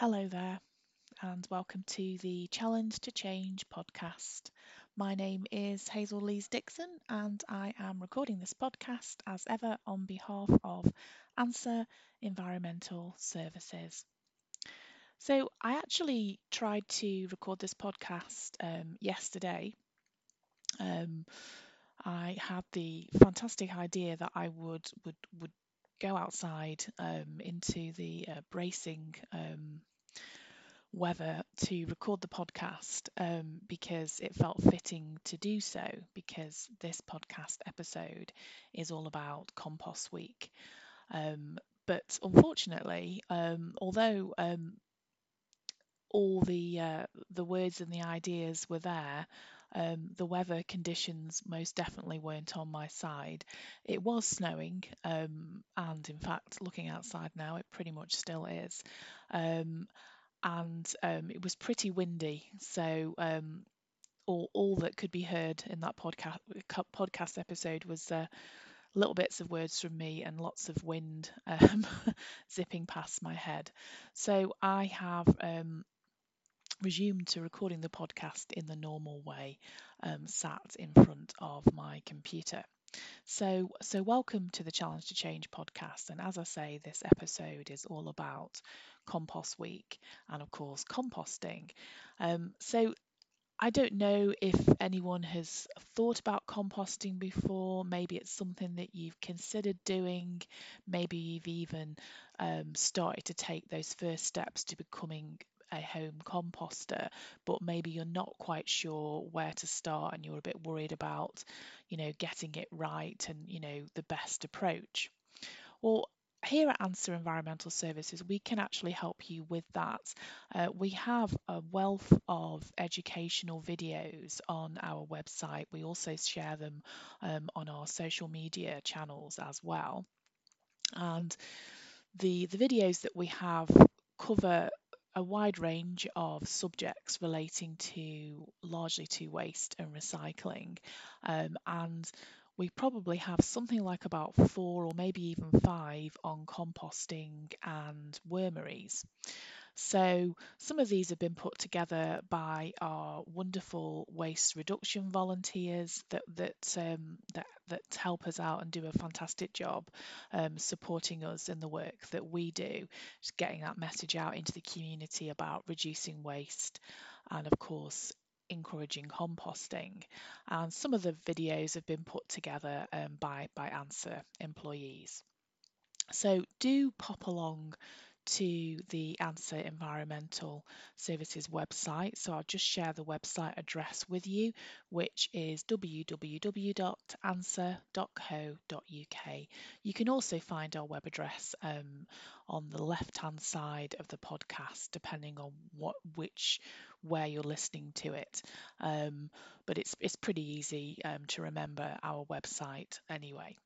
Hello there, and welcome to the Challenge to Change podcast. My name is Hazel Lees Dixon, and I am recording this podcast as ever on behalf of ANSA Environmental Services. So, I actually tried to record this podcast um, yesterday. Um, I had the fantastic idea that I would would would go outside um, into the uh, bracing um, weather to record the podcast um, because it felt fitting to do so because this podcast episode is all about compost week. Um, but unfortunately, um, although um, all the uh, the words and the ideas were there, um, the weather conditions most definitely weren't on my side. It was snowing, um, and in fact, looking outside now, it pretty much still is. Um, and um, it was pretty windy. So um, all all that could be heard in that podcast podcast episode was uh, little bits of words from me and lots of wind um, zipping past my head. So I have um, resumed to recording the podcast in the normal way, um, sat in front of my computer. So, so welcome to the Challenge to Change podcast. And as I say, this episode is all about compost week and, of course, composting. Um, so, I don't know if anyone has thought about composting before. Maybe it's something that you've considered doing. Maybe you've even um, started to take those first steps to becoming a home composter, but maybe you're not quite sure where to start and you're a bit worried about, you know, getting it right and, you know, the best approach. Well, here at ANSA Environmental Services, we can actually help you with that. Uh, we have a wealth of educational videos on our website. We also share them um, on our social media channels as well. And the, the videos that we have cover a wide range of subjects relating to largely to waste and recycling. Um, and we probably have something like about four or maybe even five on composting and wormeries. So some of these have been put together by our wonderful waste reduction volunteers that that um, that, that help us out and do a fantastic job um, supporting us in the work that we do, just getting that message out into the community about reducing waste and of course encouraging composting. And some of the videos have been put together um, by by ANSA employees. So do pop along to the ANSA Environmental Services website. So I'll just share the website address with you, which is www.ansa.co.uk. You can also find our web address um, on the left hand side of the podcast, depending on what which where you're listening to it. Um, but it's it's pretty easy um, to remember our website anyway.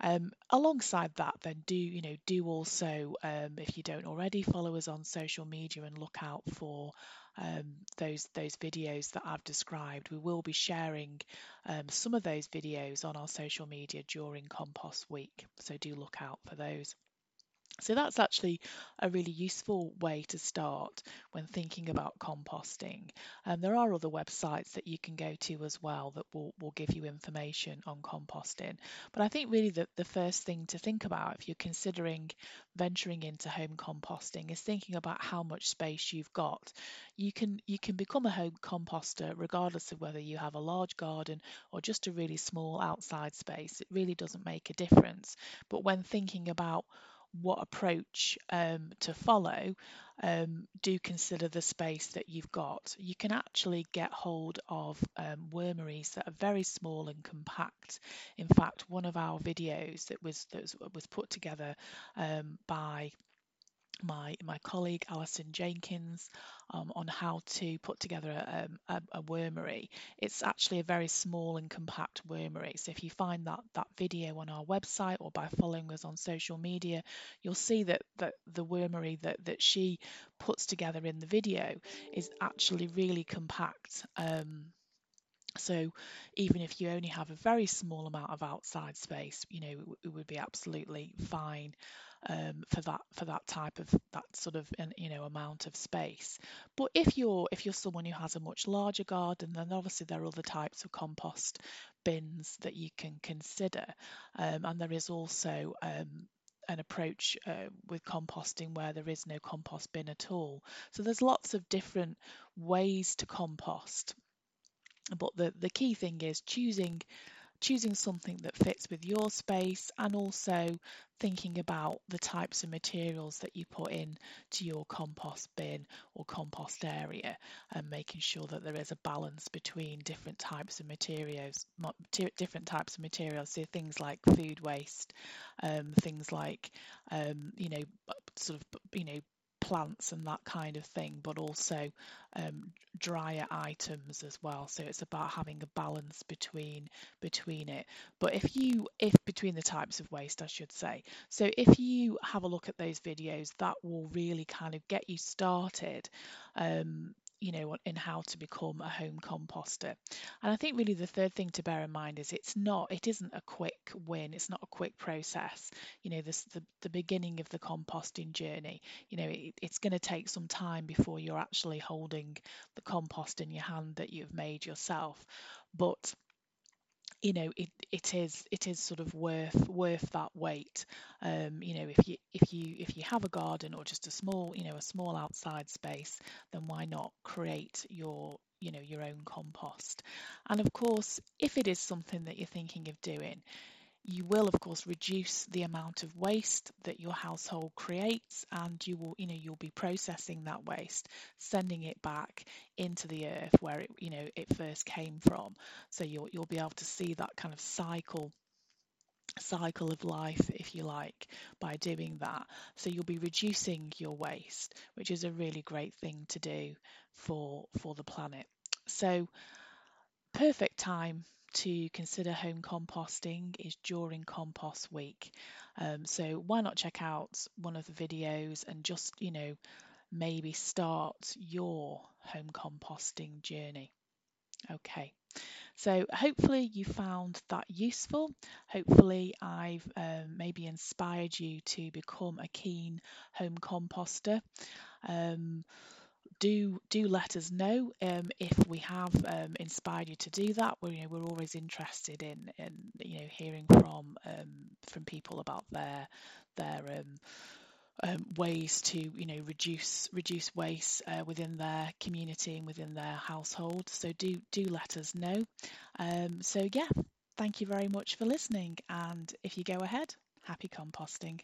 Um, alongside that, then do you know do also um, if you don't already follow us on social media and look out for um, those those videos that I've described. We will be sharing um, some of those videos on our social media during Compost Week, so do look out for those. So that's actually a really useful way to start when thinking about composting. And um, there are other websites that you can go to as well that will, will give you information on composting. But I think really the, the first thing to think about if you're considering venturing into home composting is thinking about how much space you've got. You can you can become a home composter regardless of whether you have a large garden or just a really small outside space. It really doesn't make a difference. But when thinking about what approach um, to follow, um, do consider the space that you've got. You can actually get hold of um, wormeries that are very small and compact. In fact, one of our videos that was that was, was put together um, by my my colleague Alison Jenkins um, on how to put together a, um, a, a, wormery. It's actually a very small and compact wormery. So if you find that that video on our website or by following us on social media, you'll see that that the wormery that that she puts together in the video is actually really compact. Um, so even if you only have a very small amount of outside space, you know, it would be absolutely fine um, for that for that type of that sort of you know amount of space. But if you're if you're someone who has a much larger garden, then obviously there are other types of compost bins that you can consider, um, and there is also um, an approach uh, with composting where there is no compost bin at all. So there's lots of different ways to compost. But the, the key thing is choosing choosing something that fits with your space and also thinking about the types of materials that you put in to your compost bin or compost area and making sure that there is a balance between different types of materials different types of materials. So things like food waste um, things like um, you know sort of you know plants and that kind of thing, but also um, drier items as well. So it's about having a balance between between it. But if you if between the types of waste, I should say. So if you have a look at those videos, that will really kind of get you started. Um, you know, in how to become a home composter. And I think really the third thing to bear in mind is it's not, it isn't a quick win. It's not a quick process. You know, this the the beginning of the composting journey. You know, it, it's going to take some time before you're actually holding the compost in your hand that you've made yourself. But you know it, it is it is sort of worth worth that wait um, you know if you if you if you have a garden or just a small you know a small outside space then why not create your you know your own compost? And of course if it is something that you're thinking of doing you will of course reduce the amount of waste that your household creates and you will you know you'll be processing that waste sending it back into the earth where it you know it first came from. So you'll you'll be able to see that kind of cycle cycle of life if you like by doing that. So you'll be reducing your waste which is a really great thing to do for for the planet. So perfect time to consider home composting is during compost week. Um, so why not check out one of the videos and just, you know, maybe start your home composting journey. Okay. So hopefully you found that useful. Hopefully I've um, maybe inspired you to become a keen home composter. Um, do do let us know um, if we have um, inspired you to do that. We're you know, we're always interested in in you know hearing from um, from people about their their um, um, ways to you know reduce reduce waste uh, within their community and within their household. So do do let us know. Um, so yeah, thank you very much for listening. And if you go ahead, happy composting.